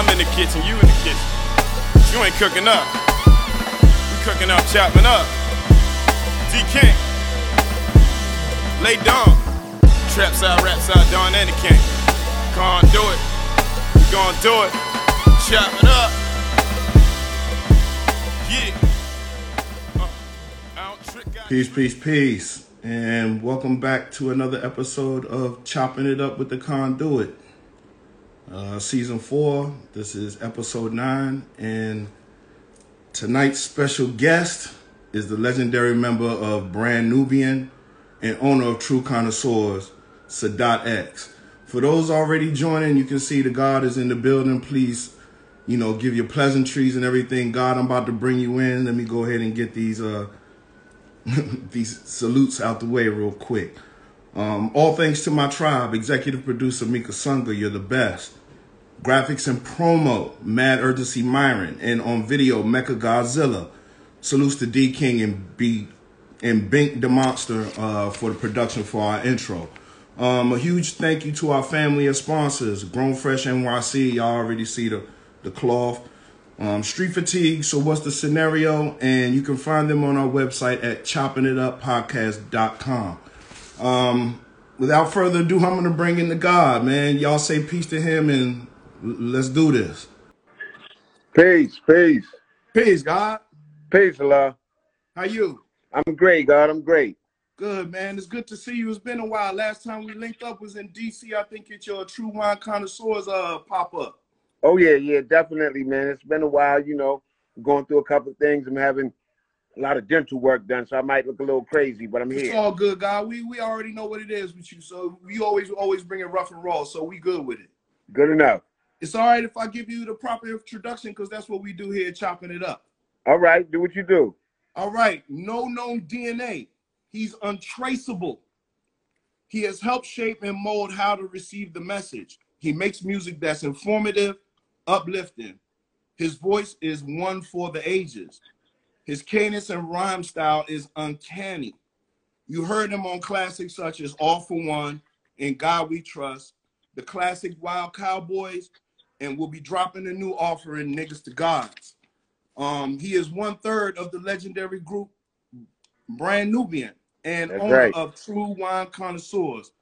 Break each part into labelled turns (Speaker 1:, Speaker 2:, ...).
Speaker 1: I'm in the kitchen, you in the kitchen. You ain't cooking up. We cooking up, chopping up. D King. Lay down. Trap side, rap side, Don and the King. Can't do it. We gon' do it. Chop it up. Yeah. Uh,
Speaker 2: Peace, peace, peace, and welcome back to another episode of Chopping It Up with the Conduit. Uh, season four, this is episode nine, and tonight's special guest is the legendary member of Brand Nubian and owner of True Connoisseurs, Sadat X. For those already joining, you can see the God is in the building. Please, you know, give your pleasantries and everything. God, I'm about to bring you in. Let me go ahead and get these uh these salutes out the way real quick. Um, all thanks to my tribe, executive producer Mika Sunga, you're the best. Graphics and promo, Mad Urgency Myron, and on video, Mecha Godzilla. Salutes to D King and B and Bink the Monster uh, for the production for our intro. Um, a huge thank you to our family of sponsors, Grown Fresh NYC. Y'all already see the the cloth. Um, Street Fatigue. So what's the scenario? And you can find them on our website at choppingituppodcast.com. Um, without further ado, I'm gonna bring in the God, man. Y'all say peace to him and let's do this.
Speaker 3: Peace, peace,
Speaker 2: Peace, God.
Speaker 3: peace, Allah.
Speaker 2: How you?
Speaker 3: I'm great, God. I'm great.
Speaker 2: Good, man. It's good to see you. It's been a while. Last time we linked up was in DC. I think it's your True Wine Connoisseurs uh pop up.
Speaker 3: Oh yeah, yeah, definitely, man. It's been a while, you know. Going through a couple of things. I'm having a lot of dental work done, so I might look a little crazy, but I'm here.
Speaker 2: It's all good, God. We we already know what it is with you, so we always always bring it rough and raw. So we good with it.
Speaker 3: Good enough.
Speaker 2: It's all right if I give you the proper introduction because that's what we do here, chopping it up.
Speaker 3: All right, do what you do.
Speaker 2: All right, no known DNA. He's untraceable. He has helped shape and mold how to receive the message. He makes music that's informative, uplifting. His voice is one for the ages. His cadence and rhyme style is uncanny. You heard him on classics such as All for One, In God We Trust, the classic Wild Cowboys, and we'll be dropping a new offering, Niggas to Gods. Um, he is one third of the legendary group Brand Nubian and
Speaker 3: That's
Speaker 2: owner
Speaker 3: right.
Speaker 2: of True Wine Connoisseurs.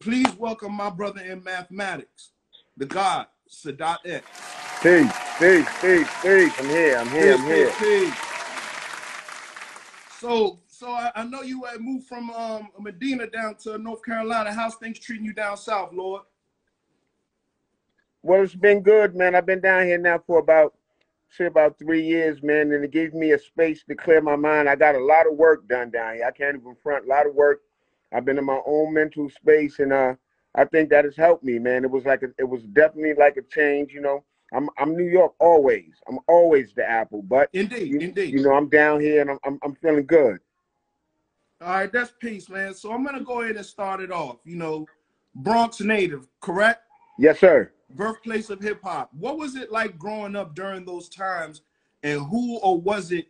Speaker 2: Please welcome my brother in mathematics, the God, Sadat X.
Speaker 3: Peace, peace, peace, peace. I'm here. I'm here. I'm
Speaker 2: Peace,
Speaker 3: here.
Speaker 2: peace, peace. So, so I, I know you had moved from um, Medina down to North Carolina. How's things treating you down south, Lord?
Speaker 3: Well, it's been good, man. I've been down here now for about say about three years, man, and it gave me a space to clear my mind. I got a lot of work done down here. I can't even front a lot of work. I've been in my own mental space, and uh, I think that has helped me, man. It was like a, it was definitely like a change, you know. I'm I'm New York always. I'm always the apple, but
Speaker 2: Indeed,
Speaker 3: you,
Speaker 2: indeed.
Speaker 3: you know I'm down here and I'm I'm, I'm feeling good.
Speaker 2: All right, that's peace, man. So I'm gonna go ahead and start it off. You know, Bronx native, correct?
Speaker 3: Yes, sir.
Speaker 2: Birthplace of hip hop. What was it like growing up during those times, and who or was it,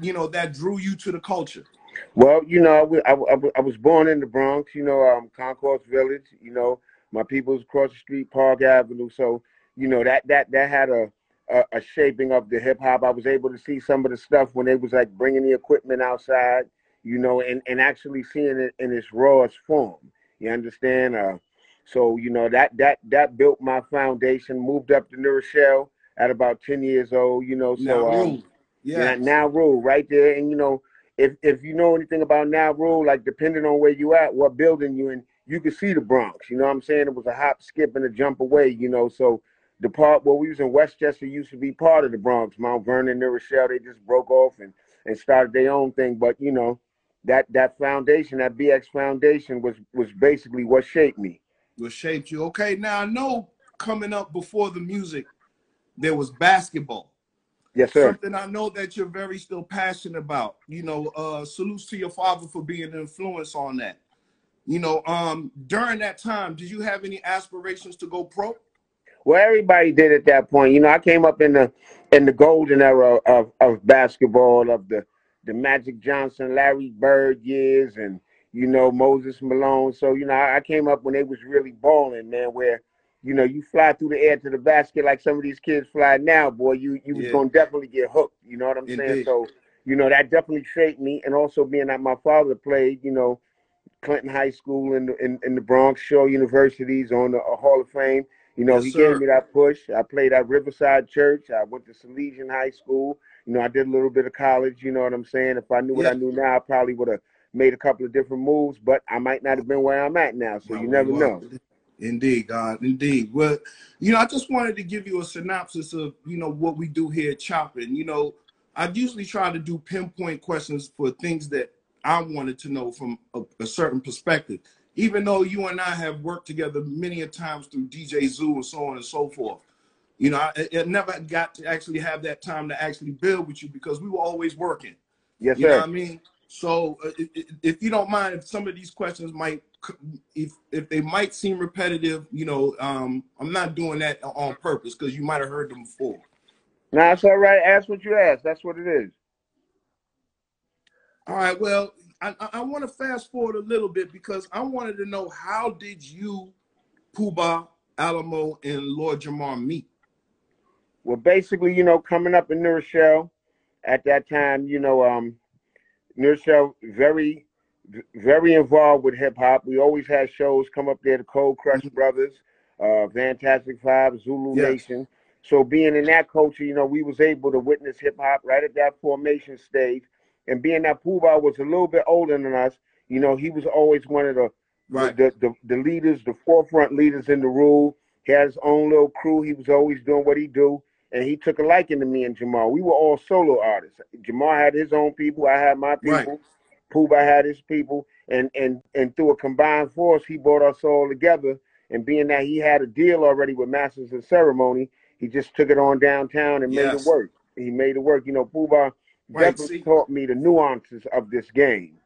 Speaker 2: you know, that drew you to the culture?
Speaker 3: Well, you know, I, I, I, was born in the Bronx, you know, um, Concourse Village, you know, my people's across the street, Park Avenue. So, you know, that that that had a, a, a shaping of the hip hop. I was able to see some of the stuff when they was like bringing the equipment outside, you know, and, and actually seeing it in its rawest form. You understand? Uh, so, you know, that that that built my foundation. Moved up to New Rochelle at about ten years old, you know. So,
Speaker 2: now,
Speaker 3: um, Yeah. now rule right there, and you know, if if you know anything about now rule, like depending on where you at, what building you in, you can see the Bronx. You know what I'm saying? It was a hop, skip, and a jump away. You know, so the part where we was in Westchester used to be part of the Bronx. Mount Vernon, New Rochelle, they just broke off and and started their own thing. But you know, that that foundation, that BX foundation, was was basically what shaped me.
Speaker 2: What shaped you? Okay. Now I know coming up before the music, there was basketball.
Speaker 3: Yes, sir.
Speaker 2: Something I know that you're very still passionate about. You know, uh, salutes to your father for being an influence on that. You know, um, during that time, did you have any aspirations to go pro?
Speaker 3: Well, everybody did at that point. You know, I came up in the in the golden era of, of basketball, of the the Magic Johnson, Larry Bird years, and you know Moses Malone. So you know, I, I came up when they was really balling, man. Where you know, you fly through the air to the basket like some of these kids fly now, boy, you you was
Speaker 2: Yeah.
Speaker 3: gonna definitely get hooked. You know what I'm saying? So, you know, that definitely shaped me. And also being that my father played, you know, Clinton High School in the, in, in the Bronx, Shaw Universities on the uh, Hall of Fame. You know,
Speaker 2: Yes,
Speaker 3: he
Speaker 2: sir.
Speaker 3: gave me that push. I played at Riverside Church. I went to Salesian High School. You know, I did a little bit of college. You know what I'm saying? If I knew what I knew now, I probably would have made a couple of different moves, but I might not have been where I'm at now. So you never
Speaker 2: well,
Speaker 3: know.
Speaker 2: Indeed, God, indeed. Well, you know, I just wanted to give you a synopsis of, you know, what we do here at Chopping. You know, I usually try to do pinpoint questions for things that I wanted to know from a, a certain perspective. Even though you and I have worked together many a times through DJ Zoo and so on and so forth. You know, I, I never got to actually have that time to actually build with you because we were always working.
Speaker 3: Yes,
Speaker 2: You know what I mean? So, uh, if you don't mind, if some of these questions might, if if they might seem repetitive, you know, um, I'm not doing that on purpose because you might have heard them before.
Speaker 3: Now it's all right. Ask what you ask. That's what it is.
Speaker 2: All right. Well, I, I, I want to fast forward a little bit because I wanted to know how did you, Puba, Alamo, and Lord Jamar meet?
Speaker 3: Well, basically, you know, coming up in New Rochelle at that time, you know, um, New very, very involved with hip hop. We always had shows come up there. The Cold Crush Brothers, uh, Fantastic Five, Zulu
Speaker 2: Yes.
Speaker 3: Nation. So being in that culture, you know, we was able to witness hip hop right at that formation stage. And being that Pooh was a little bit older than us, you know, he was always one of the
Speaker 2: Right.
Speaker 3: the, the the leaders, the forefront leaders in the rule. He had his own little crew. He was always doing what he do, and he took a liking to me and Jamar. We were all solo artists. Jamar had his own people. I had my
Speaker 2: Right.
Speaker 3: people. Pooh had his people, and and and through a combined force, he brought us all together. And being that he had a deal already with Masters of Ceremony, he just took it on downtown and made it work. He made it work. You know, Pooh
Speaker 2: Right,
Speaker 3: definitely
Speaker 2: see-
Speaker 3: taught me the nuances of this game.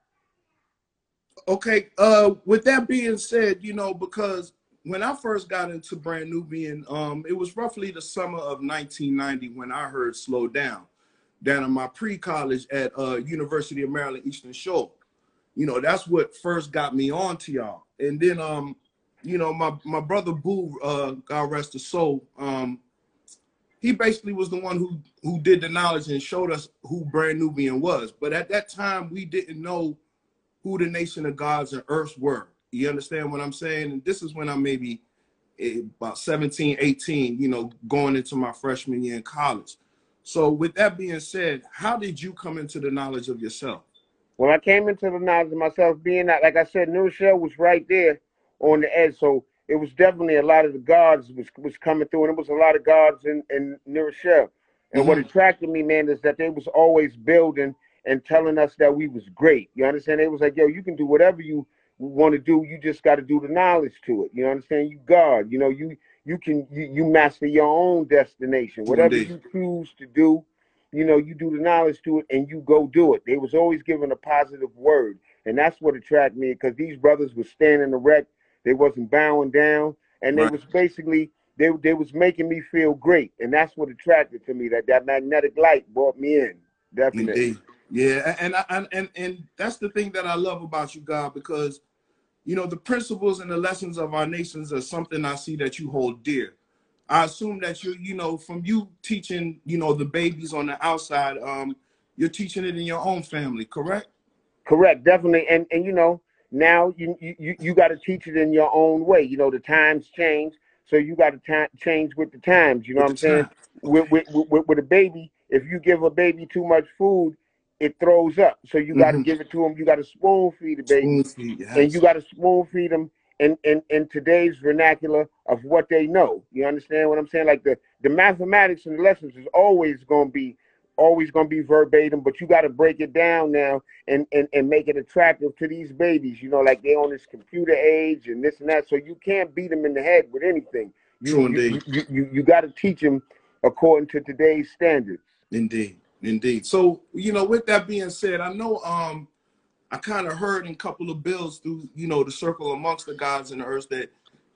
Speaker 2: Okay. Uh, with that being said, you know, because when I first got into Brand Nubian, um, it was roughly the summer of 1990 when I heard "Slow Down" down in my pre-college at uh, University of Maryland Eastern Shore. You know, that's what first got me on to y'all. And then, um, you know, my my brother Boo, uh, God rest his soul, um, he basically was the one who who did the knowledge and showed us who Brand Nubian was. But at that time, we didn't know who the nation of gods and earths were. You understand what I'm saying? And this is when I'm maybe eh, about 17, 18, you know, going into my freshman year in college. So with that being said, how did you come into the knowledge of yourself?
Speaker 3: When I came into the knowledge of myself, being that, like I said, New Rochelle was right there on the edge. So it was definitely a lot of the gods was, was coming through, and it was a lot of gods in, in New Rochelle. And what
Speaker 2: Mhm.
Speaker 3: attracted me, man, is that they was always building and telling us that we was great. You understand? They was like, yo, you can do whatever you want to do. You just got to do the knowledge to it. You understand? You guard. You know, you you can you, you master your own destination. Whatever
Speaker 2: Indeed.
Speaker 3: you choose to do, you know, you do the knowledge to it and you go do it. They was always giving a positive word. And that's what attracted me because these brothers was standing erect. They wasn't bowing down. And they
Speaker 2: Right.
Speaker 3: was basically they they was making me feel great. And that's what attracted to me. That that magnetic light brought me in. Definitely.
Speaker 2: Indeed. Yeah, and I, and and and that's the thing that I love about you, God, because you know the principles and the lessons of our nations are something I see that you hold dear. I assume that you, you know, from you teaching, you know, the babies on the outside, um, you're teaching it in your own family, correct?
Speaker 3: Correct, definitely. And and you know, now you you you got to teach it in your own way. You know, the times change, so you got to change with the times. You know what I'm saying? With, with with with a baby, if you give a baby too much food, it throws up. So you got to
Speaker 2: Mhm.
Speaker 3: give it to them. You got to spoon feed the baby,
Speaker 2: feed, yes.
Speaker 3: and you got to spoon feed them in, in in today's vernacular of what they know. You understand what I'm saying? Like the the mathematics and the lessons is always going to be always going to be verbatim, but you got to break it down now and, and and make it attractive to these babies. You know, like they on this computer age and this and that. So you can't beat them in the head with anything. You
Speaker 2: True
Speaker 3: you
Speaker 2: indeed.
Speaker 3: you, you, you got to teach them according to today's standards.
Speaker 2: Indeed, indeed. So, you know, with that being said, I know um I kind of heard in a couple of bills through, you know, the circle amongst the gods and the earth that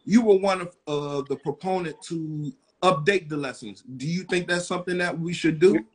Speaker 2: you were one of uh the proponent to update the lessons. Do you think that's something that we should do?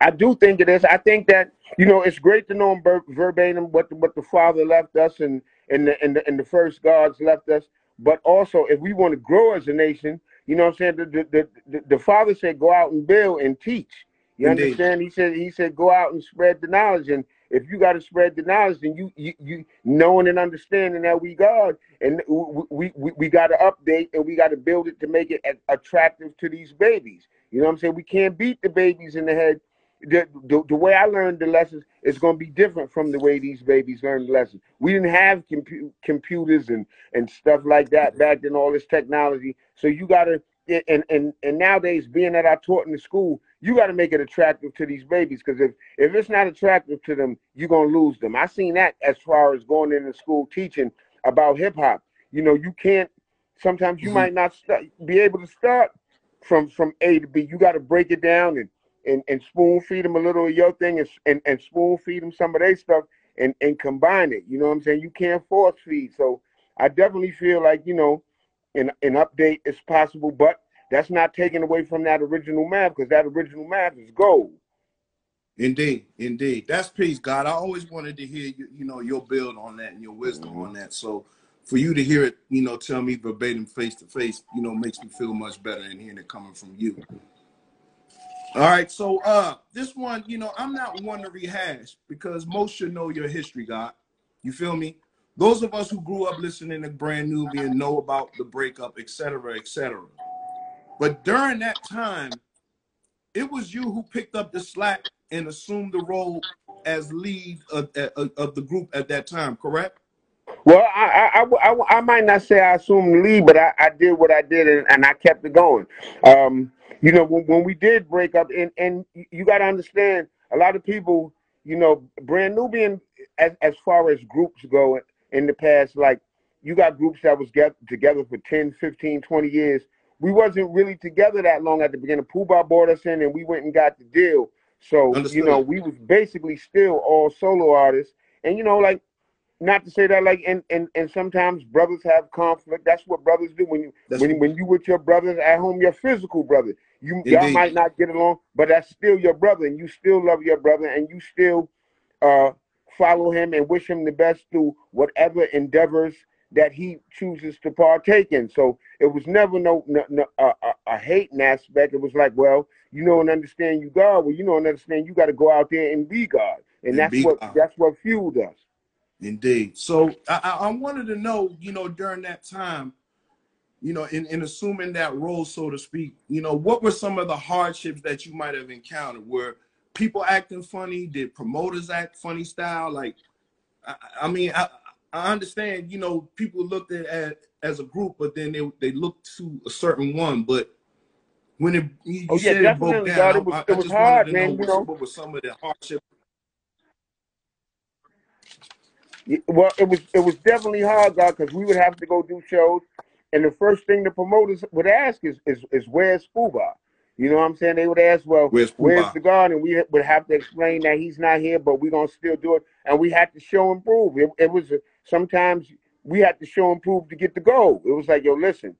Speaker 3: I do think it is. I think that you know it's great to know ver- verbatim what the, what the Father left us and and the, and the and the first gods left us. but also if we want to grow as a nation, you know what I'm saying? The the, the, the, the father said go out and build and teach. You
Speaker 2: Indeed.
Speaker 3: understand? He said he said go out and spread the knowledge. And if you got to spread the knowledge, then you you, you knowing and understanding that we God and we we, we got to update and we got to build it to make it attractive to these babies. You know what I'm saying? We can't beat the babies in the head. The, the, the way I learned the lessons is going to be different from the way these babies learn the lessons. We didn't have compu- computers and, and stuff like that back then, all this technology. So you got to, and, and, and nowadays, being that I taught in the school, you got to make it attractive to these babies because if, if it's not attractive to them, you're going to lose them. I seen that as far as going into school teaching about hip hop. You know, you can't, sometimes you
Speaker 2: Mhm.
Speaker 3: might not st- be able to start from from A to B. You got to break it down and and, and spoon feed them a little of your thing and, and, and spoon feed them some of their stuff and, and combine it. You know what I'm saying? You can't force feed. So I definitely feel like, you know, an, an update is possible, but that's not taken away from that original math because that original math is gold.
Speaker 2: Indeed, indeed. That's peace, God. I always wanted to hear you, you know, your build on that and your wisdom
Speaker 3: Mhm.
Speaker 2: on that. So for you to hear it, you know, tell me verbatim face to face, you know, makes me feel much better than hearing it coming from you. All right, so uh this one, you know, I'm not one to rehash because most should know your history, God. You feel me? Those of us who grew up listening to Brand Nubian know about the breakup, et cetera, et cetera. But during that time, it was you who picked up the slack and assumed the role as lead of, of, of the group at that time, correct?
Speaker 3: Well, I I, I, I, I might not say I assumed lead, but I, I did what I did and, and I kept it going. Um, you know, when, when we did break up, and, and you got to understand, a lot of people, you know, Brand Nubian, as, as far as groups go in the past, like you got groups that was get together for 10, 15, 20 years. We wasn't really together that long at the beginning. Puba brought us in and we went and got the deal. So,
Speaker 2: Understood.
Speaker 3: you know, we was basically still all solo artists. And, you know, like, not to say that like and, and and sometimes brothers have conflict that's what brothers do when you
Speaker 2: That's
Speaker 3: when, when you with your brothers at home your physical brother you y'all might not get along but that's still your brother and you still love your brother and you still uh follow him and wish him the best through whatever endeavors that he chooses to partake in. So it was never no, no, no uh, a, a hating aspect. It was like well you know and understand you god. Well you know and understand you got to go out there and be god. And,
Speaker 2: And
Speaker 3: that's what
Speaker 2: God.
Speaker 3: that's what fueled us.
Speaker 2: Indeed. So I, I I wanted to know, you know, during that time, you know, in, in assuming that role, so to speak, you know, what were some of the hardships that you might have encountered? Were people acting funny? Did promoters act funny style? Like, I, I mean, I, I understand, you know, people looked at it as a group, but then they they looked to a certain one. But when it you,
Speaker 3: Oh, yeah,
Speaker 2: said it broke down,
Speaker 3: God, it was-
Speaker 2: I,
Speaker 3: it
Speaker 2: I
Speaker 3: was
Speaker 2: just
Speaker 3: hard,
Speaker 2: wanted to know
Speaker 3: man, you
Speaker 2: what,
Speaker 3: know.
Speaker 2: what were some of the hardships.
Speaker 3: Well, it was it was definitely hard, God, because we would have to go do shows, and the first thing the promoters would ask is is, is where's Puba? You know what I'm saying? They would ask, well,
Speaker 2: Where's
Speaker 3: where's the God? And we would have to explain that he's not here, but we're gonna still do it, and we had to show and prove. It, it was a, sometimes we had to show and prove to get the goal. It was like, yo, listen,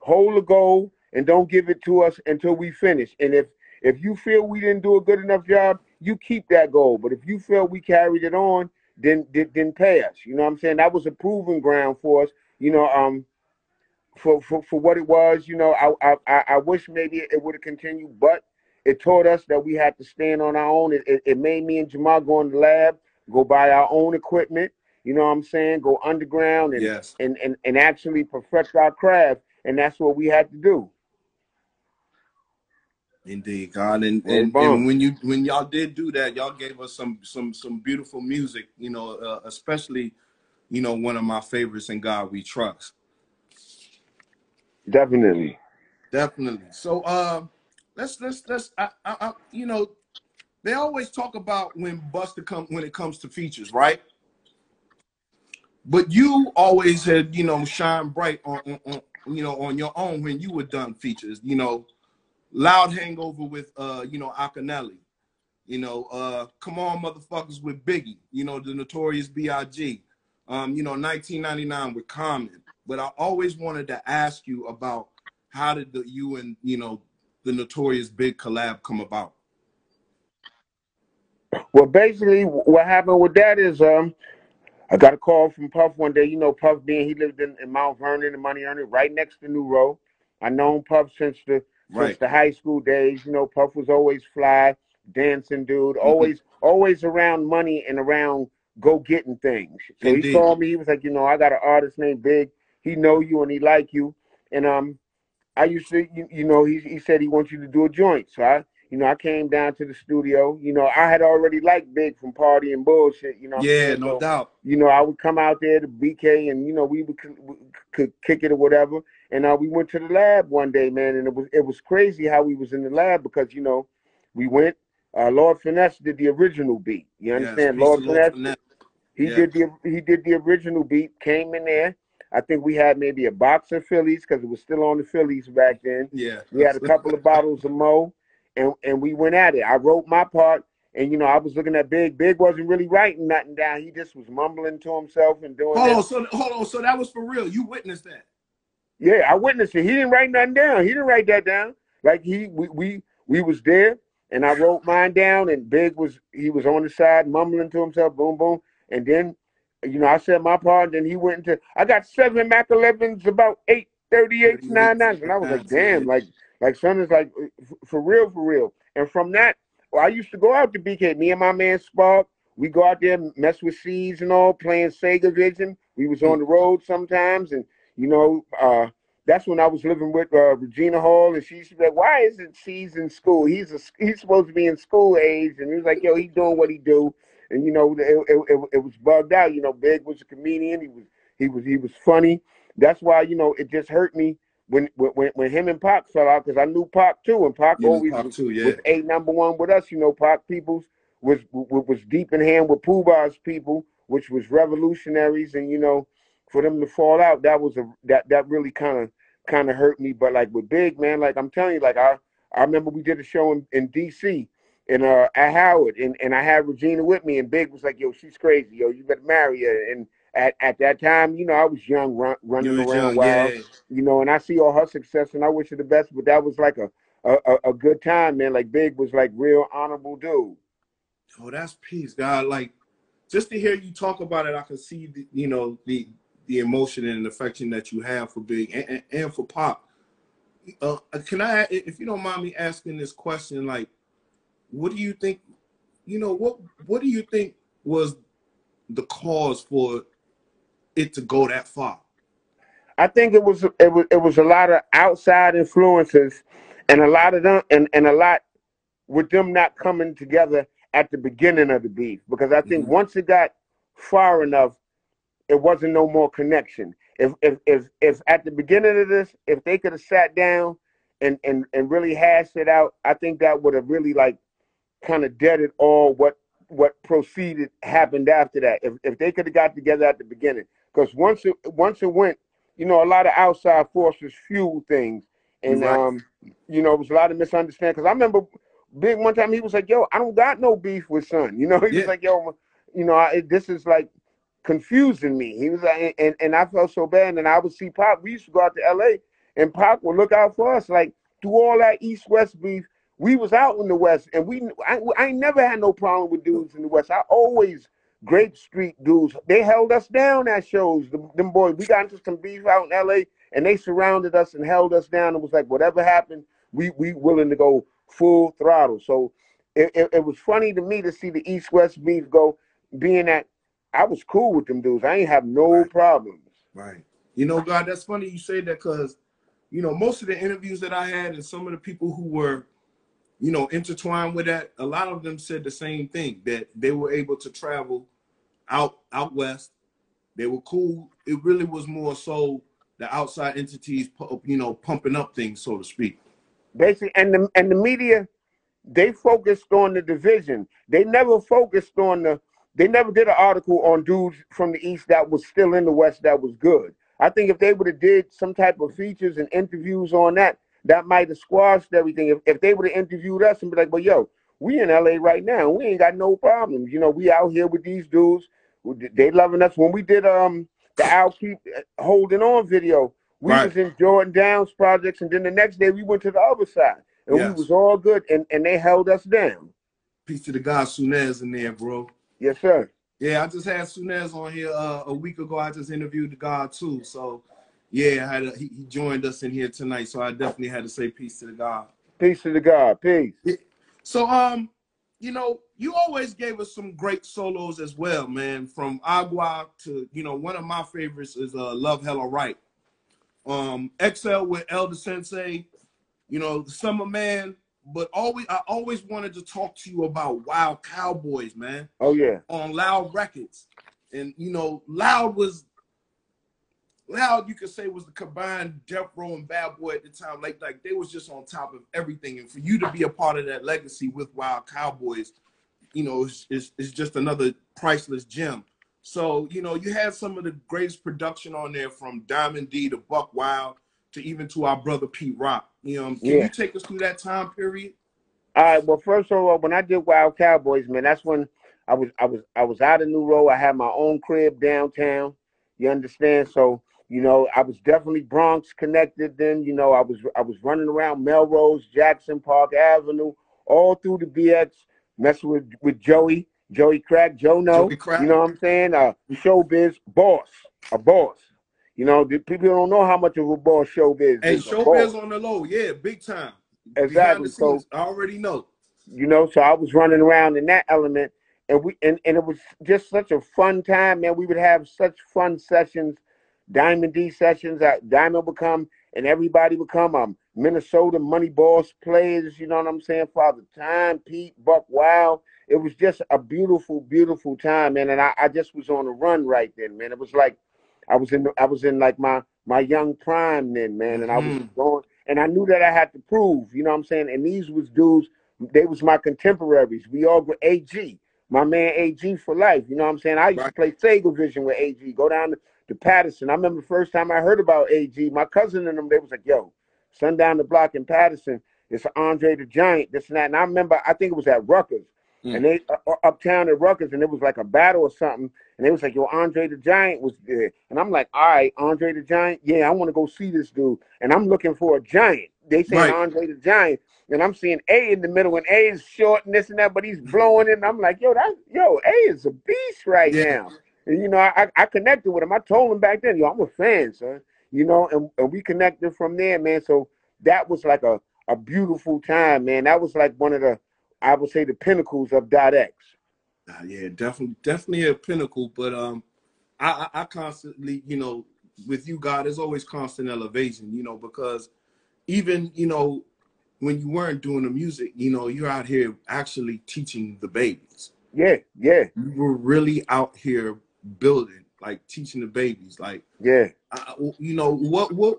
Speaker 3: hold the goal and don't give it to us until we finish. And if if you feel we didn't do a good enough job, you keep that goal. But if you feel we carried it on, then then, then pay us. You know what I'm saying? That was a proving ground for us. You know, um, for for, for what it was. You know, I I I wish maybe it would have continued, but it taught us that we had to stand on our own. It, it, it made me and Jamar go in the lab, go buy our own equipment. You know what I'm saying? Go underground and
Speaker 2: Yes.
Speaker 3: and and, and actually perfect our craft, and that's what we had to do.
Speaker 2: Indeed, God, and and, and when you when y'all did do that, y'all gave us some some some beautiful music. You know, uh, especially you know one of my favorites in God We Trust.
Speaker 3: Definitely.
Speaker 2: Definitely. So, uh, let's let's let's I, I, I, you know, they always talk about when Busta come when it comes to features, right? But you always had you know shine bright on, on, on you know on your own when you were done features. You know, loud hangover with uh you know Akinyele. You know, uh, come on, motherfuckers with Biggie. You know, the Notorious B.I.G. Um, you know, 1999 with Common. But I always wanted to ask you about how did the you and you know the Notorious Big collab come about?
Speaker 3: Well, basically, what happened with that is, um, I got a call from Puff one day. You know, Puff being he lived in, in Mount Vernon and Money Earner, right next to New Ro. I known Puff since the
Speaker 2: Right.
Speaker 3: since the high school days. You know, Puff was always fly, dancing dude, always always around money and around go getting things. So
Speaker 2: Indeed.
Speaker 3: he called me. He was like, you know, I got an artist named Big. He know you and he like you. And um, I used to, you, you know, he he said he wants you to do a joint. So I, you know, I came down to the studio. You know, I had already liked Big from Party and Bullshit. You know,
Speaker 2: Yeah,
Speaker 3: saying?
Speaker 2: no doubt.
Speaker 3: you know, I would come out there to BK and you know we would we could kick it or whatever. And uh, we went to the lab one day, man, and it was it was crazy how we was in the lab because you know we went. Uh, Lord Finesse did the original beat. You understand?
Speaker 2: peace
Speaker 3: Lord
Speaker 2: Lord
Speaker 3: Finesse,
Speaker 2: Finesse.
Speaker 3: he
Speaker 2: Yeah.
Speaker 3: did the he did the original beat. Came in there. I think we had maybe a box of Phillies because it was still on the Phillies back then.
Speaker 2: Yeah.
Speaker 3: We had a couple of bottles of Mo, and and we went at it. I wrote my part, and you know I was looking at Big. Big wasn't really writing nothing down. He just was mumbling to himself and doing.
Speaker 2: Hold
Speaker 3: that.
Speaker 2: on, so hold on, so that was for real. You witnessed that.
Speaker 3: Yeah, I witnessed it. He didn't write nothing down. He didn't write that down. Like he, we, we, we was there, and I wrote mine down. And Big was he was on the side mumbling to himself, boom, boom. And then, you know, I said my part. And then he went into. I got seven Mac 11s, about eight eight thirty eights, nine nines, and I was like, damn, like, like son is like for real, for real. And from that, well, I used to go out to BK. Me and my man Spark, we go out there, mess with Seeds and all, playing Sega Vision. We was on the road sometimes, and you know, uh, that's when I was living with uh, Regina Hall, and she used to be like, "Why isn't Seeds in school? He's a, he's supposed to be in school age." And he was like, "Yo, he doing what he do." And you know, it, it, it, was bugged out. You know, Big was a comedian. He was he was he was funny. That's why you know it just hurt me when when when him and Pac fell out because I knew Pac too, and Pac
Speaker 2: You
Speaker 3: always
Speaker 2: Pac
Speaker 3: was,
Speaker 2: too, yeah.
Speaker 3: was a number one with us. You know, Pac peoples was was, was deep in hand with Puba's people, which was revolutionaries, and you know, for them to fall out, that was a that that really kind of kind of hurt me. But like with Big man, like I'm telling you, like I I remember we did a show in, in D.C. in uh at Howard, and and I had Regina with me, and Big was like, "Yo, she's crazy, yo, you better marry her." And at, at that time, you know, I was young, run, running
Speaker 2: was
Speaker 3: around
Speaker 2: young,
Speaker 3: wild,
Speaker 2: yeah.
Speaker 3: you know, and I see all her success, and I wish her the best. But that was like a a, a- a good time, man. Like Big was like real honorable dude.
Speaker 2: Oh, that's peace, God. Like just to hear you talk about it, I can see the, you know the the emotion and affection that you have for Big and, and, and for Pac. Uh, can I, if you don't mind me asking this question, like, what do you think? You know, what what do you think was the cause for it to go that far?
Speaker 3: I think it was it was it was a lot of outside influences, and a lot of them and and a lot with them not coming together at the beginning of the beef because I think
Speaker 2: Mhm.
Speaker 3: once it got far enough, it wasn't no more connection. If if if if at the beginning of this, if they could have sat down and and and really hashed it out, I think that would have really like kind of deaded all what what proceeded happened after that. If if they could have got together at the beginning, because once it once it went, you know, a lot of outside forces fueled things, and
Speaker 2: Right.
Speaker 3: um, you know, it was a lot of misunderstanding. Because I remember Big one time he was like, "Yo, I don't got no beef with Son," you know, he
Speaker 2: Yeah.
Speaker 3: was like, "Yo, you know, I, this is like." confusing me he was like and, and i felt so bad and i would see Pac we used to go out to la and Pac would look out for us like through all that east-west beef we was out in the west and we I, I ain't never had no problem with dudes in the west. I always grape street dudes they held us down at shows. Them, them boys we got into some beef out in la and they surrounded us and held us down. It was like whatever happened we we willing to go full throttle. So it, it, it was funny to me to see the east-west beef go being that i was cool with them dudes. I ain't have no
Speaker 2: Right.
Speaker 3: problems.
Speaker 2: Right. You know, God, that's funny you say that because, you know, most of the interviews that I had and some of the people who were, you know, intertwined with that, a lot of them said the same thing that they were able to travel out out west. They were cool. It really was more so the outside entities, you know, pumping up things, so to speak.
Speaker 3: basically and the and the media they focused on the division they never focused on the they never did an article on dudes from the east that was still in the west that was good i think if they would have did some type of features and interviews on that that might have squashed everything if, if they would have interviewed us and be like well yo we in la right now we ain't got no problems you know we out here with these dudes they loving us when we did um the I'll keep holding on video we
Speaker 2: Right.
Speaker 3: was in jordan downs projects and then the next day we went to the other side and
Speaker 2: Yes.
Speaker 3: we was all good and, and they held us down
Speaker 2: Peace to the God Sunez in there, bro.
Speaker 3: yes sir
Speaker 2: Yeah, I just had Sunez on here uh, a week ago. I just interviewed the God too. So yeah, I had a, he, he joined us in here tonight. So I definitely had to say peace to the God.
Speaker 3: Peace to the God. Peace.
Speaker 2: So um, you know, you always gave us some great solos as well, man. From Agua to you know, one of my favorites is uh Love Hell or Right. Um, XL with Elder Sensei, you know, the Sum of Man. But always, I always wanted to talk to you about Wild Cowboys, man.
Speaker 3: Oh yeah.
Speaker 2: On Loud Records, and you know, Loud was Loud. You could say was the combined Death Row and Bad Boy at the time. Like, like they was just on top of everything. And for you to be a part of that legacy with Wild Cowboys, you know, is is is just another priceless gem. So, you know, you had some of the greatest production on there from Diamond D to Buck Wild to even to our brother Pete Rock. You know, can
Speaker 3: Yeah.
Speaker 2: you take us through that time period?
Speaker 3: All right. Well, first of all, when I did Wild Cowboys, man, that's when I was I was I was out of New Road. I had my own crib downtown. You understand? So you know, I was definitely Bronx connected. Then you know, I was I was running around Melrose, Jackson Park Avenue, all through the BX, messing with with Joey, Joey Crack, Joe No. You know what I'm saying? Uh, showbiz boss, a boss. You know, the people don't know how much of a boss showbiz is. a
Speaker 2: Showbiz on the low, yeah, big time.
Speaker 3: Exactly. So
Speaker 2: I already know.
Speaker 3: you know so i was running around in that element and we and, and it was just such a fun time man we would have such fun sessions diamond d sessions uh, diamond would come and everybody would come um minnesota money boss players you know what i'm saying father time pete buck wild it was just a beautiful beautiful time man and i, I just was on a run right then man it was like i was in i was in like my my young prime then man and i was
Speaker 2: Mhm.
Speaker 3: going and i knew that i had to prove you know what i'm saying and these was dudes they was my contemporaries. We all were AG, my man AG for life. You know what I'm saying? I used
Speaker 2: Right.
Speaker 3: to play Sega Vision with AG. Go down to, to Patterson. I remember the first time I heard about AG. My cousin and them, they was like, "Yo, son down the block in Patterson, it's Andre the Giant, this and that." And I remember, I think it was at Rutgers,
Speaker 2: Mm.
Speaker 3: and they uh, uh, uptown at Rutgers, and it was like a battle or something. And they was like, "Yo, Andre the Giant was there," and I'm like, "All right, Andre the Giant, yeah, I want to go see this dude." And I'm looking for a giant. They say
Speaker 2: Right.
Speaker 3: Andre the Giant. And I'm seeing A in the middle, and A is short and this and that, but he's blowing it. And I'm like, yo, that yo, A is a beast right
Speaker 2: Yeah.
Speaker 3: now. And you know, I, I connected with him. I told him back then, yo, I'm a fan, son. You know, and, and we connected from there, man. So that was like a, a beautiful time, man. That was like one of the, I would say, the pinnacles of Dot X.
Speaker 2: Uh, yeah, definitely, definitely a pinnacle. But um, I, I, I constantly, you know, with you, God, there's always constant elevation, you know, because even, you know, when you weren't doing the music, you know, you're out here actually teaching the babies.
Speaker 3: Yeah, yeah,
Speaker 2: You were really out here building, like teaching the babies. Like,
Speaker 3: yeah.
Speaker 2: I, you know, what, what,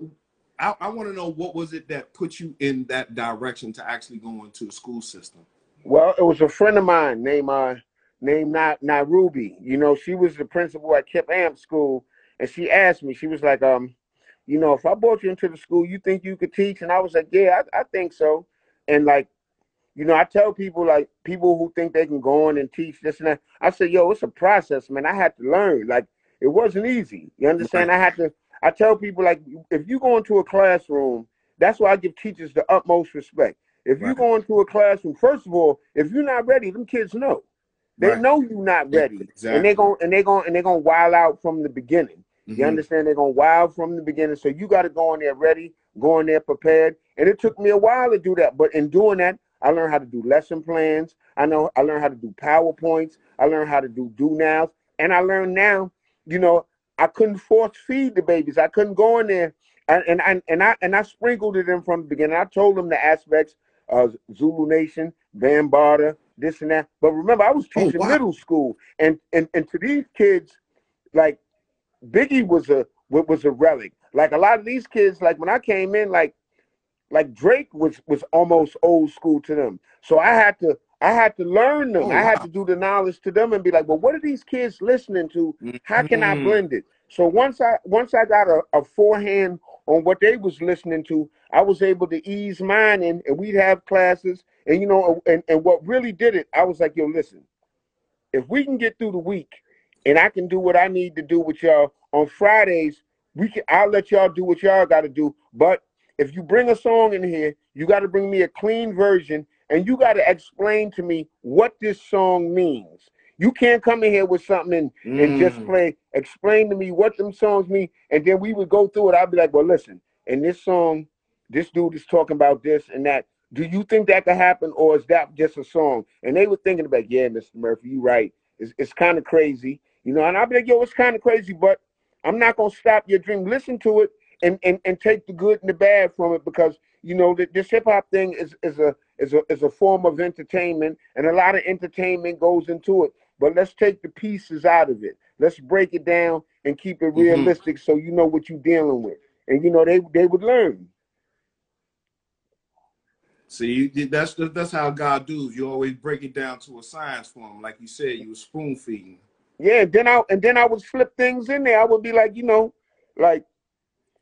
Speaker 2: I, I want to know what was it that put you in that direction to actually go into the school system?
Speaker 3: Well, it was a friend of mine named uh named not not Ruby. You know, she was the principal at KIPP AMP School, and she asked me. She was like, um, you know, if I brought you into the school, you think you could teach? And I was like, yeah, I, I think so. And like, you know, I tell people like people who think they can go on and teach this and that. I say, yo, it's a process, man. I had to learn. Like, it wasn't easy. You understand? I had to. I tell people like, if you go into a classroom, that's why I give teachers the utmost respect. If you go into a classroom, first of all, if you're not ready, them kids know. They
Speaker 2: Right.
Speaker 3: know you're not ready, and they're gonna and they're gonna and they're going to wild out from the beginning. You
Speaker 2: Mhm.
Speaker 3: understand? They're going to wild from the beginning. So you got to go in there ready, go in there prepared. And it took me a while to do that, but in doing that, I learned how to do lesson plans. I know I learned how to do powerpoints. I learned how to do do nows, and I learned now. You know, I couldn't force feed the babies. I couldn't go in there and and and, and I and I sprinkled it in from the beginning. I told them the aspects of Zulu Nation, Bambaataa, this and that. But remember, I was
Speaker 2: Oh,
Speaker 3: teaching
Speaker 2: wow.
Speaker 3: middle school, and and and to these kids, like Biggie was a was a relic. Like a lot of these kids, like when I came in, like like Drake was was almost old school to them. So I had to I had to learn them.
Speaker 2: Oh,
Speaker 3: I had
Speaker 2: wow.
Speaker 3: to do the knowledge to them and be like, well, what are these kids listening to? How can I
Speaker 2: Mhm.
Speaker 3: blend it? So once I once I got a, a forehand on what they was listening to, I was able to ease mine in, and we'd have classes. And you know, and, and what really did it, I was like, yo, listen, if we can get through the week and I can do what I need to do with y'all on Fridays, we can I'll let y'all do what y'all gotta do. But if you bring a song in here, you gotta bring me a clean version and you gotta explain to me what this song means. You can't come in here with something and, mm. and just
Speaker 2: Mm.
Speaker 3: play, explain to me what them songs mean, and then we would go through it. I'd be like, well, listen, in this song, this dude is talking about this and that. Do you think that could happen, or is that just a song? And they were thinking about, yeah, Mr. Murphy, you right. It's, it's kind of crazy, you know. And I'd be like, yo, it's kind of crazy, but I'm not gonna stop your dream. Listen to it and, and, and take the good and the bad from it because you know that this hip hop thing is, is a is a is a form of entertainment and a lot of entertainment goes into it. But let's take the pieces out of it. Let's break it down and keep it
Speaker 2: hmm
Speaker 3: realistic so you know what you're dealing with. And you know they they would learn.
Speaker 2: See, that's that's how God does. You always break it down to a science form, like you said. You were spoon feeding.
Speaker 3: Yeah, then I and then I would slip things in there. I would be like, you know, like,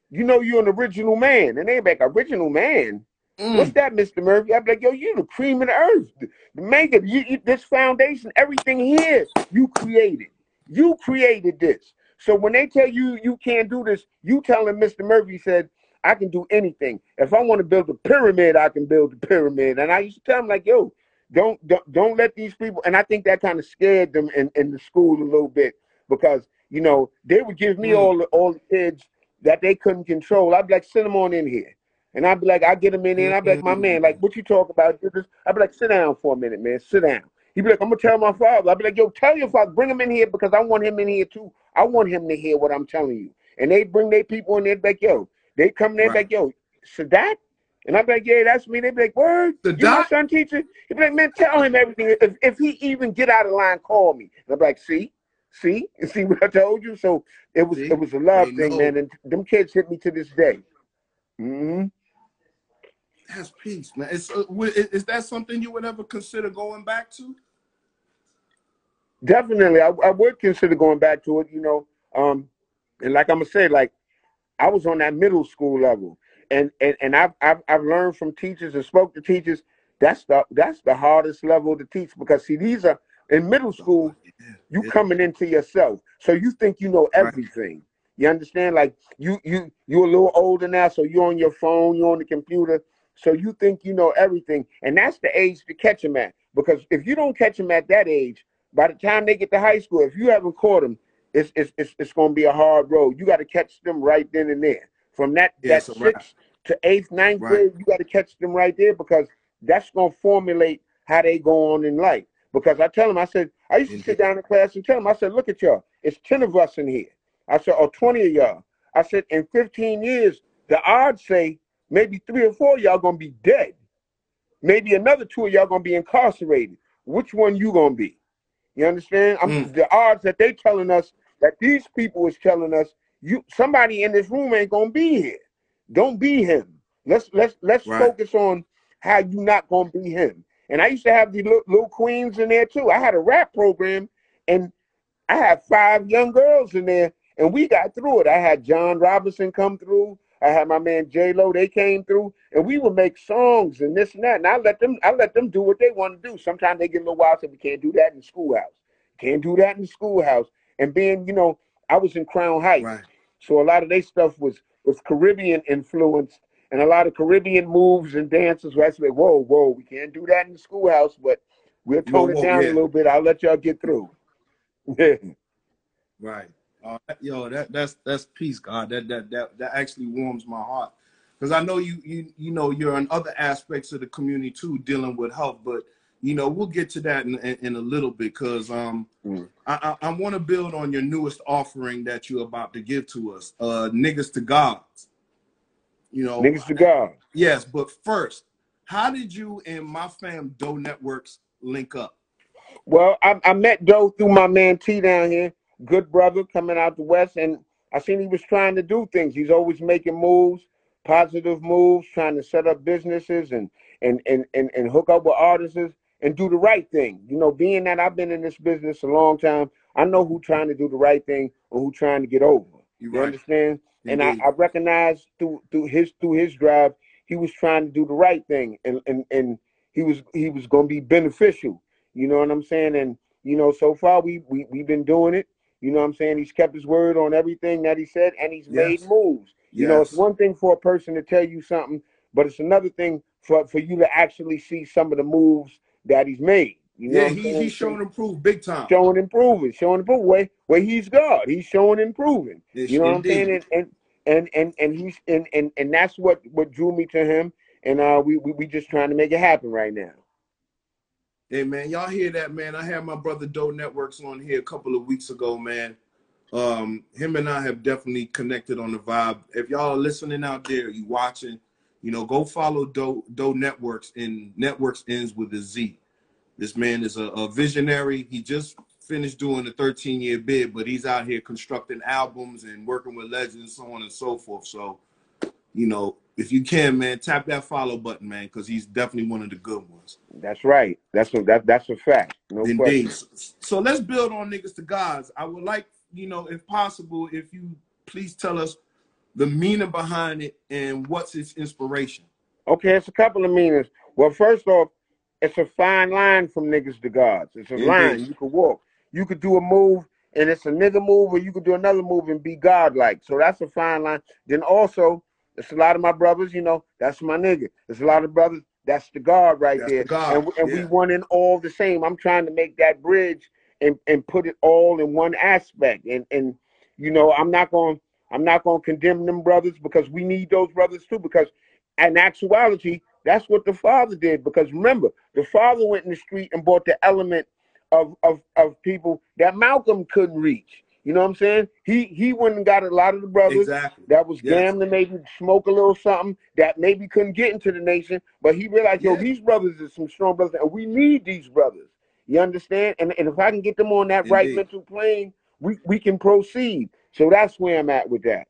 Speaker 3: you know, you're an original man. And they like, original man. What's
Speaker 2: Mm.
Speaker 3: that, Mr. Murphy? I'd be like, yo, you the cream of the earth. The, mega, you, you, this foundation, everything here, you created. You created this. So when they tell you you can't do this, you tell them Mr. Murphy said, I can do anything. If I want to build a pyramid, I can build a pyramid. And I used to tell them like, yo, don't don't, don't let these people. And I think that kind of scared them in, in the school a little bit because you know they would give me
Speaker 2: Mm.
Speaker 3: all the all the kids that they couldn't control. I'd be like, send them on in here. And I'd be like, I get them in there, and I'd be like, my man, like,
Speaker 2: Mm.
Speaker 3: what you talk about? I'd be like, sit down for a minute, man, sit down. He'd be like, I'm gonna tell my father. I'd be like, yo, tell your father, bring him in here because I want him in here too. I want him to hear what I'm telling you. And they bring their people in there, like, yo, they come in there,
Speaker 2: Right.
Speaker 3: like, yo, Sadat? And I'd be like, yeah, that's me. They'd be like, word,
Speaker 2: The
Speaker 3: you my
Speaker 2: doc.
Speaker 3: son teacher? He'd be like, man, tell him everything. If, if he even get out of line, call me. And I'd be like, see, see, see what I told you? So it was
Speaker 2: See,
Speaker 3: it was a love
Speaker 2: they
Speaker 3: thing,
Speaker 2: know.
Speaker 3: man. And them kids hit me to this day. hmm
Speaker 2: That's peace, man. It's, uh, is is that something you would ever consider going back to?
Speaker 3: Definitely, I, I would consider going back to it. You know, um, and like I'm gonna say, like I was on that middle school level, and and and I've I've, I've learned from teachers and spoke to teachers. That's the that's the hardest level to teach because see these are in middle school. You
Speaker 2: yeah.
Speaker 3: coming into yourself, so you think you know
Speaker 2: Right.
Speaker 3: everything. You understand? Like you you you're a little older now, so you're on your phone, you're on the computer, so you think you know everything, and that's the age to catch them at. Because if you don't catch them at that age, by the time they get to high school, if you haven't caught them, it's it's it's, it's going to be a hard road. You got to catch them right then and there. From that
Speaker 2: Yeah,
Speaker 3: that
Speaker 2: wrap.
Speaker 3: sixth to eighth, ninth
Speaker 2: Right.
Speaker 3: grade, you got to catch them right there because that's going to formulate how they go on in life. Because I tell them, I said, I used to sit down in class and tell them, I said, look at y'all, it's ten of us in here. I said, or twenty of y'all. I said, in fifteen years, the odds say maybe three or four of y'all gonna be dead. Maybe another two of y'all gonna be incarcerated. Which one you gonna be? You understand? I'm
Speaker 2: Mm.
Speaker 3: the odds that they telling us that these people is telling us you somebody in this room ain't gonna be here. Don't be him. Let's let's let's
Speaker 2: Right.
Speaker 3: focus on how you not gonna be him. And I used to have the little, queens in there too. I had a rap program, and I had five young girls in there, and we got through it. I had John Robinson come through. I had my man J Lo. They came through, and we would make songs and this and that. And I let them, I let them do what they want to do. Sometimes they get a little wild, so we can't do that in the schoolhouse. Can't do that in the schoolhouse. And being, you know, I was in Crown Heights,
Speaker 2: Right.
Speaker 3: so a lot of their stuff was was Caribbean influenced, and a lot of Caribbean moves and dances. Where I said, "Whoa, whoa, we can't do that in the schoolhouse, but we'll
Speaker 2: Whoa,
Speaker 3: tone it down
Speaker 2: yeah.
Speaker 3: a little bit. I'll let y'all get through."
Speaker 2: Right. Uh, yo, that that's that's peace, God. That that that that actually warms my heart because I know you you you know you're in other aspects of the community too, dealing with health. But you know we'll get to that in in, in a little bit because um
Speaker 3: Mm.
Speaker 2: I I, I want to build on your newest offering that you're about to give to us, uh, niggas to gods. You know,
Speaker 3: Niggas to God.
Speaker 2: yes, but first, how did you and my fam Doe Networks link up?
Speaker 3: Well, I, I met Doe through my man T down here, good brother coming out the West, and I seen he was trying to do things. He's always making moves, positive moves, trying to set up businesses and and and and, and hook up with artists and do the right thing. You know, being that I've been in this business a long time, I know who trying to do the right thing or who trying to get over.
Speaker 2: You
Speaker 3: You
Speaker 2: right?
Speaker 3: understand? And I, I recognize through through his through his drive, he was trying to do the right thing, and and and he was he was going to be beneficial. You know what I'm saying? And you know, so far we we we've been doing it. You know what I'm saying? He's kept his word on everything that he said, and he's made moves. You know, it's one thing for a person to tell you something, but it's another thing for for you to actually see some of the moves that he's made. You know
Speaker 2: yeah, he, he's showing improved big time.
Speaker 3: showing improving, showing improving. Where, where he's God, he's showing improving.
Speaker 2: Yes,
Speaker 3: You know what. I'm saying? And and and and, and he's and, and and that's what what drew me to him. And uh, we, we we just trying to make it happen right now.
Speaker 2: Hey man, y'all hear that, man? I had my brother Doe Networks on here a couple of weeks ago, man. Um, him and I have definitely connected on the vibe. If y'all are listening out there, you watching, you know, go follow Doe Doe Networks and Networks ends with a Z. This man is a, a visionary. He just finished doing a 13 year bid, but he's out here constructing albums and working with legends, so on and so forth. So, you know, if you can, man, tap that follow button, man, because he's definitely one of the good ones.
Speaker 3: That's right. That's a, that that's a fact. No
Speaker 2: Indeed. So, so let's build on niggas to gods. I would like, you know, if possible, if you please tell us the meaning behind it and what's its inspiration.
Speaker 3: Okay, it's a couple of meanings. Well, first off, it's a fine line from niggas to gods. It's a
Speaker 2: Indeed.
Speaker 3: line you could walk. You could do a move and it's a nigga move, or you could do another move and be godlike. So that's a fine line. Then also, it's a lot of my brothers, you know, that's my nigga. There's a lot of brothers, that's the God right
Speaker 2: That's
Speaker 3: there.
Speaker 2: the God,
Speaker 3: and we, and we
Speaker 2: yeah.
Speaker 3: want in all the same. I'm trying to make that bridge and, and put it all in one aspect. And and you know, I'm not gonna I'm not going to condemn them brothers because we need those brothers too. Because in actuality, that's what the father did. Because remember, the father went in the street and bought the element of of of people that Malcolm couldn't reach. You know what I'm saying? He he went and got a lot of the brothers
Speaker 2: Exactly.
Speaker 3: that was
Speaker 2: Yes.
Speaker 3: gambling, maybe smoke a little something that maybe couldn't get into the nation, but he realized, yo,
Speaker 2: Yeah.
Speaker 3: these brothers are some strong brothers, and we need these brothers. You understand? And and if I can get them on that right mental plane, we we can proceed. So that's where I'm at with that.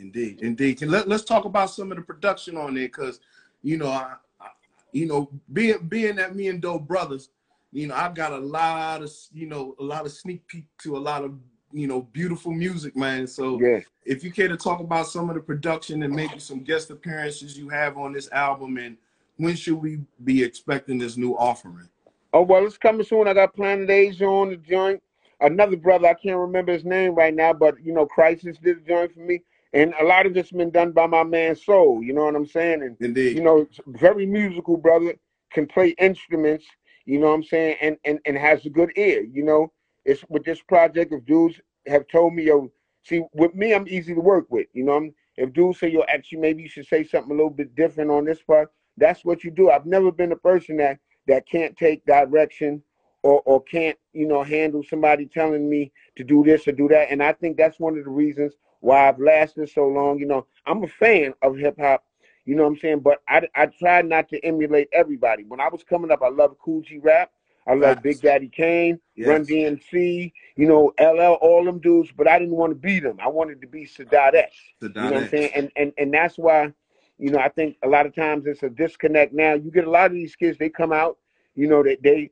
Speaker 2: Indeed, indeed. Can let, let's talk about some of the production on there, because you know, I, I, you know, being being that me and Doe brothers, you know, I've got a lot of you know a lot of sneak peek to a lot of you know beautiful music, man. So
Speaker 3: Yeah.
Speaker 2: if you care to talk about some of the production and maybe some guest appearances you have on this album, and when should we be expecting this new offering?
Speaker 3: Oh well, it's coming soon. I got Planet Asia on the joint. Another brother, I can't remember his name right now, but you know, Crisis did a joint for me, and a lot of this has been done by my man Soul. You know what I'm saying? And
Speaker 2: Indeed.
Speaker 3: you know, very musical brother, can play instruments, you know what I'm saying, and and, and has a good ear, you know. It's with this project, if dudes have told me, yo, see, with me, I'm easy to work with, you know. I'm, if dudes say, yo, actually, maybe you should say something a little bit different on this part, that's what you do. I've never been a person that that can't take direction or or can't, you know, handle somebody telling me to do this or do that. And I think that's one of the reasons why I've lasted so long. You know, I'm a fan of hip hop. You know what I'm saying? But I, I tried not to emulate everybody. When I was coming up, I loved Kool G Rap. I love
Speaker 2: Facts.
Speaker 3: Big Daddy Kane, Run DMC, you know, LL, all them dudes. But I didn't want to be them. I wanted to be Sadat X. You know what I'm saying? And and and that's why, you know, I think a lot of times it's a disconnect now. You get a lot of these kids, they come out, you know, that they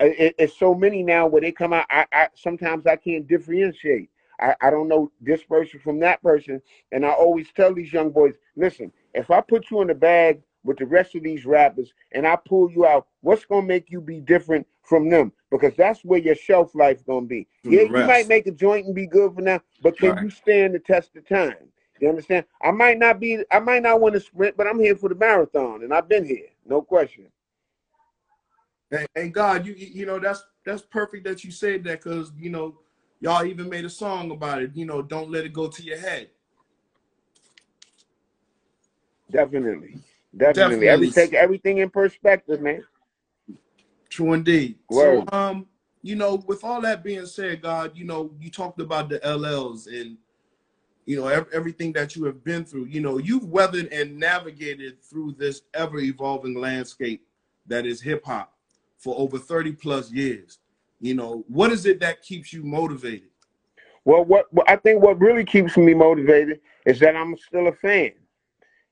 Speaker 3: it, it's so many now where they come out. I, I sometimes I can't differentiate. I, I don't know this person from that person. And I always tell these young boys, listen, if I put you in a bag with the rest of these rappers and I pull you out, what's gonna make you be different from them? Because that's where your shelf life gonna be.
Speaker 2: From
Speaker 3: yeah, you might make a joint and be good for now, but can
Speaker 2: Right.
Speaker 3: you stand the test of time? You understand? I might not be I might not want to sprint, but I'm here for the marathon and I've been here, no question.
Speaker 2: And, hey God, you you know that's that's perfect that you said that because you know y'all even made a song about it. You know, don't let it go to your head.
Speaker 3: Definitely. Definitely. Every take everything in perspective, man.
Speaker 2: True indeed.
Speaker 3: Word.
Speaker 2: So um, you know, with all that being said, God, you know, you talked about the LLs and you know ev- everything that you have been through. You know, you've weathered and navigated through this ever evolving landscape that is hip hop for over 30 plus years. You know, what is it that keeps you motivated?
Speaker 3: Well, what, what I think what really keeps me motivated is that I'm still a fan,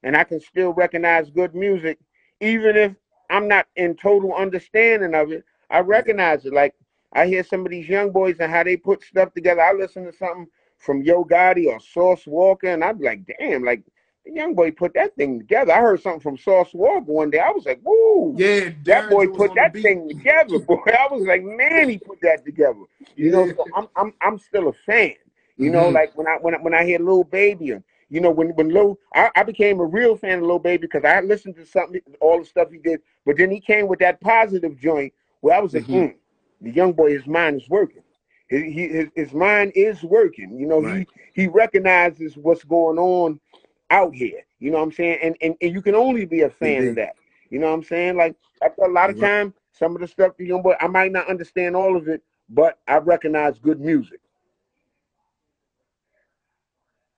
Speaker 3: and I can still recognize good music, even if I'm not in total understanding of it. I recognize it. Like I hear some of these young boys and how they put stuff together. I listen to something from Yo Gotti or Sauce Walka, and I'm like, damn, like the young boy put that thing together. I heard something from Sauce Walka one day. I was like, woo.
Speaker 2: Yeah,
Speaker 3: That boy put that thing together, boy. I was like, man, he put that together. You know, so I'm I'm I'm still a fan. You know,
Speaker 2: Mhm.
Speaker 3: like when I when I, when I hear Lil Baby, and you know when when Lil, I, I became a real fan of Lil Baby because I listened to something, all the stuff he did. But then he came with that positive joint where I was like,
Speaker 2: hmm
Speaker 3: mm, the young boy, his mind is working. His, his, his mind is working. You know,
Speaker 2: Right.
Speaker 3: he he recognizes what's going on out here. You know what I'm saying? And and, and you can only be a fan of that. You know what I'm saying? Like after a lot of
Speaker 2: Right.
Speaker 3: time, some of the stuff the young boy, I might not understand all of it, but I recognize good music.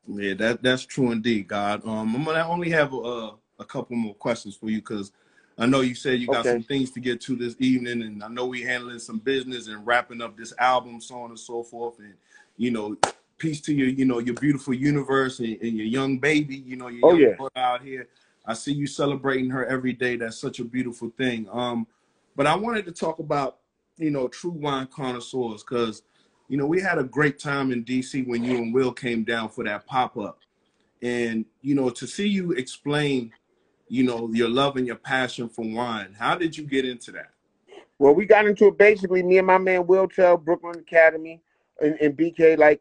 Speaker 2: Yeah, that that's true indeed, God. Um, I'm gonna only have a a couple more questions for you because I know you said you got
Speaker 3: Okay.
Speaker 2: some things to get to this evening, and I know we handling some business and wrapping up this album, so on and so forth. And you know, peace to your, you know, your beautiful universe and, and your young baby, you know, your
Speaker 3: Oh
Speaker 2: young
Speaker 3: yeah.
Speaker 2: out here. I see you celebrating her every day. That's such a beautiful thing. Um, but I wanted to talk about, you know, true wine connoisseurs because, you know, we had a great time in DC when you and Will came down for that pop up, and you know, to see you explain, you know, your love and your passion for wine. How did you get into that?
Speaker 3: Well, we got into it basically, me and my man Will Tell, Brooklyn Academy, and, and BK. Like,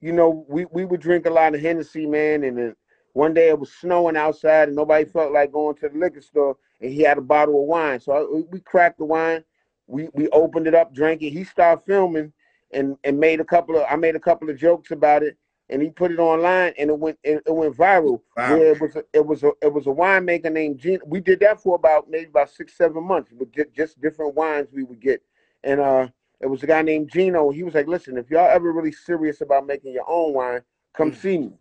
Speaker 3: you know, we, we would drink a lot of Hennessy, man. And then one day it was snowing outside, and nobody felt like going to the liquor store, and he had a bottle of wine. So I, we- cracked the wine, we we opened it up, drank it. He started filming, and and made a couple of I made a couple of jokes about it, and he put it online, and it went it, it went viral.
Speaker 2: Wow.
Speaker 3: Where it was a, it was a it was a winemaker named Gene. We did that for about maybe about six seven months with ju- just different wines we would get, and uh, it was a guy named Gino. He was like, "Listen, if y'all ever really serious about making your own wine, come
Speaker 2: Mm.
Speaker 3: see me."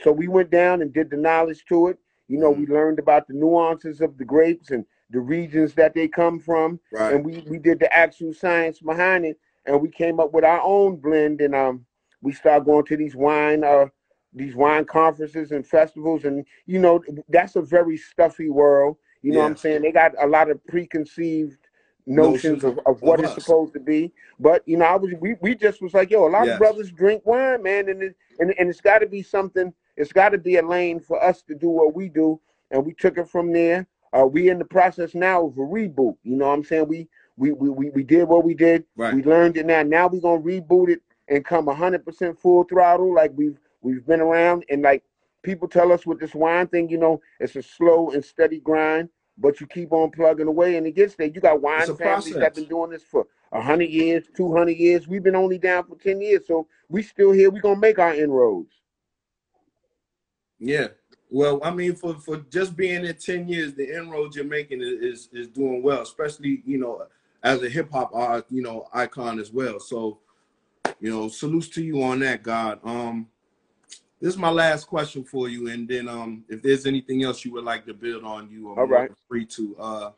Speaker 3: So we went down and did the knowledge to it. You know,
Speaker 2: Mhm.
Speaker 3: we learned about the nuances of the grapes and the regions that they come from,
Speaker 2: Right.
Speaker 3: and we we did the actual science behind it, and we came up with our own blend. And um, we started going to these wine uh these wine conferences and festivals, and you know that's a very stuffy world. You know what I'm saying? They got a lot of preconceived notions of, of what
Speaker 2: of
Speaker 3: it's
Speaker 2: us.
Speaker 3: supposed to be. But you know, I was we, we just was like, yo, a lot
Speaker 2: Yes.
Speaker 3: of brothers drink wine, man, and it, and and it's got to be something. It's got to be a lane for us to do what we do, and we took it from there. Uh, we in the process now of a reboot. You know what I'm saying? We we we we, we did what we did.
Speaker 2: Right.
Speaker 3: We learned it now. Now we're gonna reboot it and come 100% full throttle like we've we've been around and like people tell us with this wine thing, you know, it's a slow and steady grind, but you keep on plugging away and it gets there. You got wine families that
Speaker 2: process.
Speaker 3: been doing this for 100 years, 200 years. We've been only down for 10 years, so we still here. We're gonna make our inroads.
Speaker 2: Yeah. Well, I mean, for for just being in ten years, the inroads you're making is is, is doing well, especially you know as a hip hop art, you know, icon as well. So, you know, salutes to you on that, God. Um, this is my last question for you, and then um, if there's anything else you would like to build on, you are
Speaker 3: All right.
Speaker 2: free to. Uh,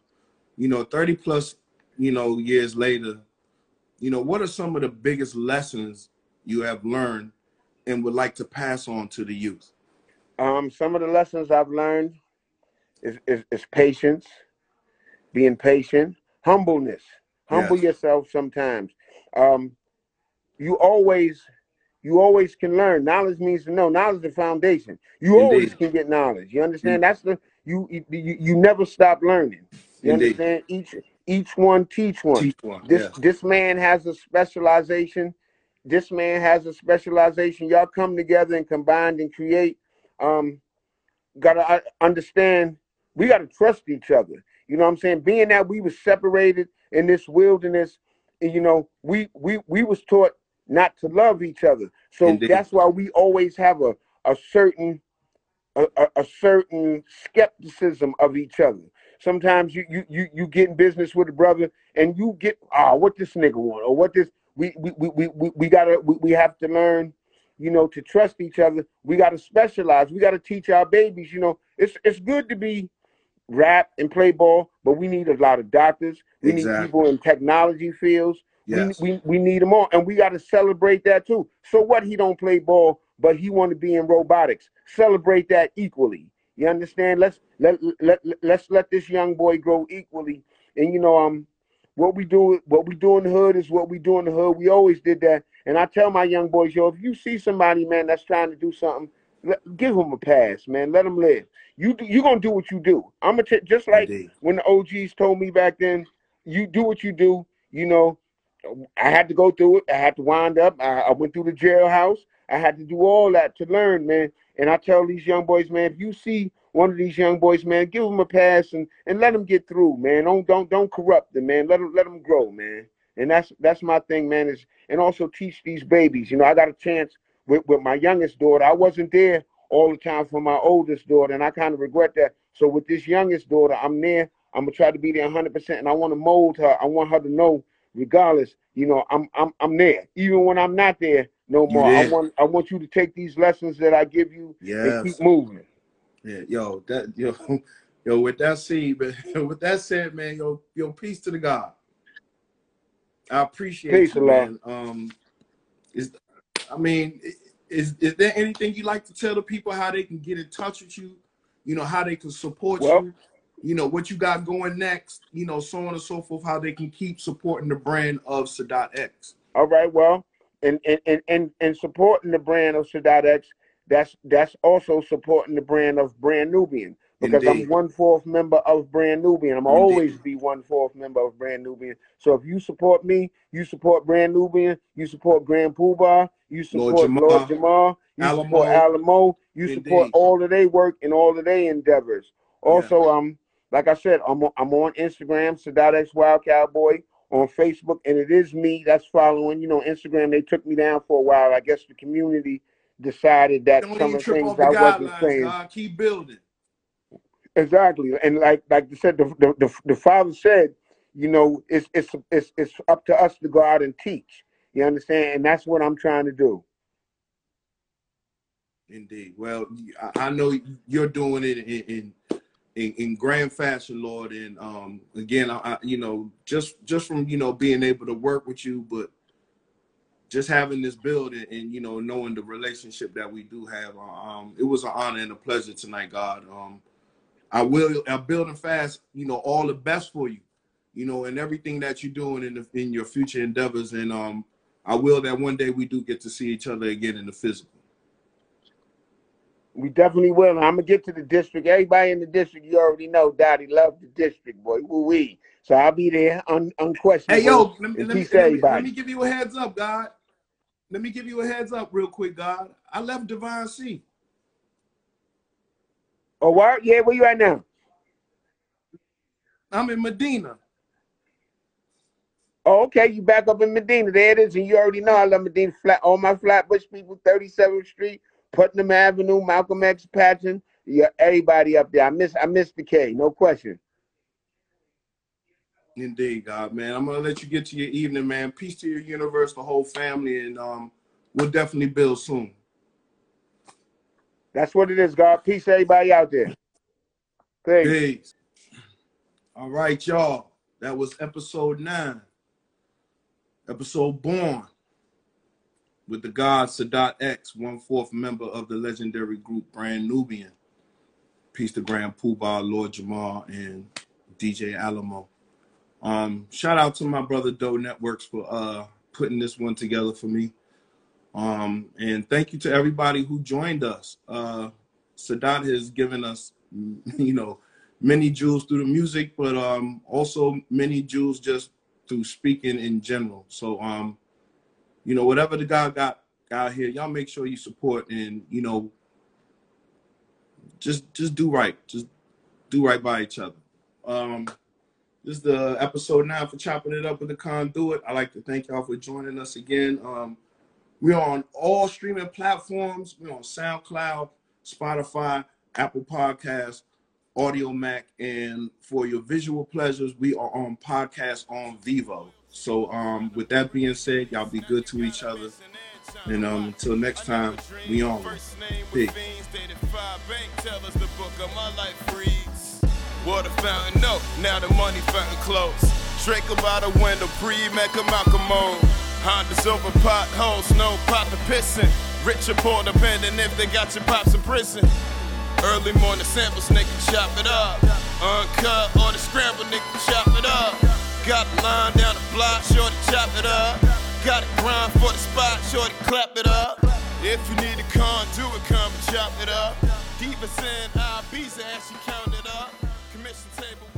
Speaker 2: you know, thirty plus, you know, years later, you know, what are some of the biggest lessons you have learned and would like to pass on to the youth?
Speaker 3: Um, some of the lessons I've learned is, is, is patience, being patient, humbleness. Humble
Speaker 2: Yes.
Speaker 3: yourself sometimes. Um, you always you always can learn. Knowledge means to know. Knowledge is the foundation. You always can get knowledge. You understand? That's the you you, you never stop learning. You
Speaker 2: Indeed.
Speaker 3: understand? Each each one teach one.
Speaker 2: Teach one.
Speaker 3: This
Speaker 2: Yes.
Speaker 3: this man has a specialization. This man has a specialization. Y'all come together and combine and create. Um, gotta understand. We gotta trust each other. You know what I'm saying? Being that we were separated in this wilderness, and, you know, we we we was taught not to love each other. So
Speaker 2: Indeed.
Speaker 3: that's why we always have a a certain a, a, a certain skepticism of each other. Sometimes you you you you get in business with a brother and you get ah what this nigga want or what this we we we we, we, gotta we, we have to learn you know to trust each other we gotta specialize we gotta teach our babies you know it's it's good to be rap and play ball but we need a lot of doctors we need people in technology fields
Speaker 2: Yes.
Speaker 3: we, we we need them all and we got to celebrate that too. So what? He don't play ball but he want to be in robotics. Celebrate that equally. You understand? Let's let, let let's let this young boy grow equally. And you know um what we do what we do in the hood is what we do in the hood. We always did that. And i tell my young boys yo if you see somebody man that's trying to do something let, give them a pass man. Let them live. You do, you gonna do what you do. I'm gonna t- just like
Speaker 2: Indeed.
Speaker 3: when the og's told me back then you do what you do you know I had to go through it. I had to wind up. I, I went through the jailhouse. I had to do all that to learn, man. And I tell these young boys, man, if you see one of these young boys, man, give them a pass and, and let them get through, man. Don't don't don't corrupt them, man. Let them let them grow, man. And that's that's my thing, man. Is and also teach these babies. You know, I got a chance with, with my youngest daughter. I wasn't there all the time for my oldest daughter, and I kind of regret that. So with this youngest daughter, I'm there. I'm gonna try to be there 100, percent and I want to mold her. I want her to know, regardless, you know, I'm I'm I'm there, even when I'm not there no more. I want I want you to take these lessons that I give you yes. and keep moving.
Speaker 2: Yeah, yo, that yo, yo, with that said, with that said, man, yo, yo, peace to the God. I appreciate peace you, man. Um, is I mean, is is there anything you like to tell the people how they can get in touch with you? You know, how they can support well, you. You know what you got going next. You know, so on and so forth. How they can keep supporting the brand of Sadat X.
Speaker 3: All right. Well, and and and and supporting the brand of Sadat X that's that's also supporting the brand of Brand Nubian because Indeed. I'm one fourth member of Brand Nubian. I'm Indeed. always be one fourth member of Brand Nubian. So if you support me, you support Brand Nubian, you support Grand Puba, you support Lord Jamar, Lord Jamar you Alamo. support Alamo, you Indeed. support all of their work and all of their endeavors. Also, yeah. um, like I said, I'm on, I'm on Instagram, Sadat X Wild Cowboy on Facebook, and it is me that's following. You know, Instagram they took me down for a while. I guess the community decided that Don't some of the things I wasn't saying.
Speaker 2: God. Keep building.
Speaker 3: Exactly, and like like you said, the, the the, the father said, you know, it's it's it's it's up to us to go out and teach. You understand, and that's what I'm trying to do.
Speaker 2: Indeed. Well, I know you're doing it in in, in grand fashion, Lord. And um, again, I, you know, just just from you know being able to work with you, but just having this building and you know knowing the relationship that we do have uh, um it was an honor and a pleasure tonight god. Um i will i'm building fast you know all the best for you you know and everything that you're doing in the in your future endeavors. And um i will that one day we do get to see each other again in the physical
Speaker 3: we definitely will. I'm gonna get to the district. Everybody in the district, you already know, Daddy love the district, boy. Woo wee. So I'll be there un- unquestionable.
Speaker 2: Hey yo, let me, let me, let, me, let me give you a heads up, God let me give you a heads up real quick, God. I left Divine C.
Speaker 3: Oh, what? Yeah, where you at now?
Speaker 2: I'm in Medina.
Speaker 3: Oh, okay. You back up in Medina. There it is. And you already know I love Medina. Flat all my Flatbush people, 37th Street, Putnam Avenue, Malcolm X Patchen. Yeah, everybody up there. I miss I miss the K, no question.
Speaker 2: Indeed, God, man. I'm gonna let you get to your evening, man. Peace to your universe, the whole family, and um, we'll definitely build soon.
Speaker 3: That's what it is, God. Peace, everybody out there.
Speaker 2: Peace. Peace. All right, y'all. That was episode nine. Episode born with the God Sadat X, one fourth member of the legendary group Brand Nubian. Peace to Grand Puba, Lord Jamar, and DJ Alamo. Um, shout out to my brother Doe Networks for uh, putting this one together for me. Um, and thank you to everybody who joined us. Uh, Sadat has given us, you know, many jewels through the music, but um, also many jewels just through speaking in general. So, um, you know, whatever the guy got out here, y'all make sure you support and you know, just just do right, just do right by each other. Um, this is the episode nine for chopping it up with the conduit. I'd like to thank y'all for joining us again. Um, we're on all streaming platforms. We're on SoundCloud, Spotify, Apple Podcasts, Audiomack, and for your visual pleasures, we are on podcast on Vivo. So, um, with that being said, y'all be good to each other. And um, until next time, we on. Water fountain, no, now the money fountain. Drink about a window, breathe, make a Malcolm Honda's over potholes, if they got your pops in prison. Early morning samples, nigga, chop it up. Uncut or the scramble, nigga, chop it up. Got a line down the block, shorty, chop it up. Got a grind for the spot, shorty, clap it up. If you need a con, do it, come and chop it up. Deep in IB's ass, she count it up Commission table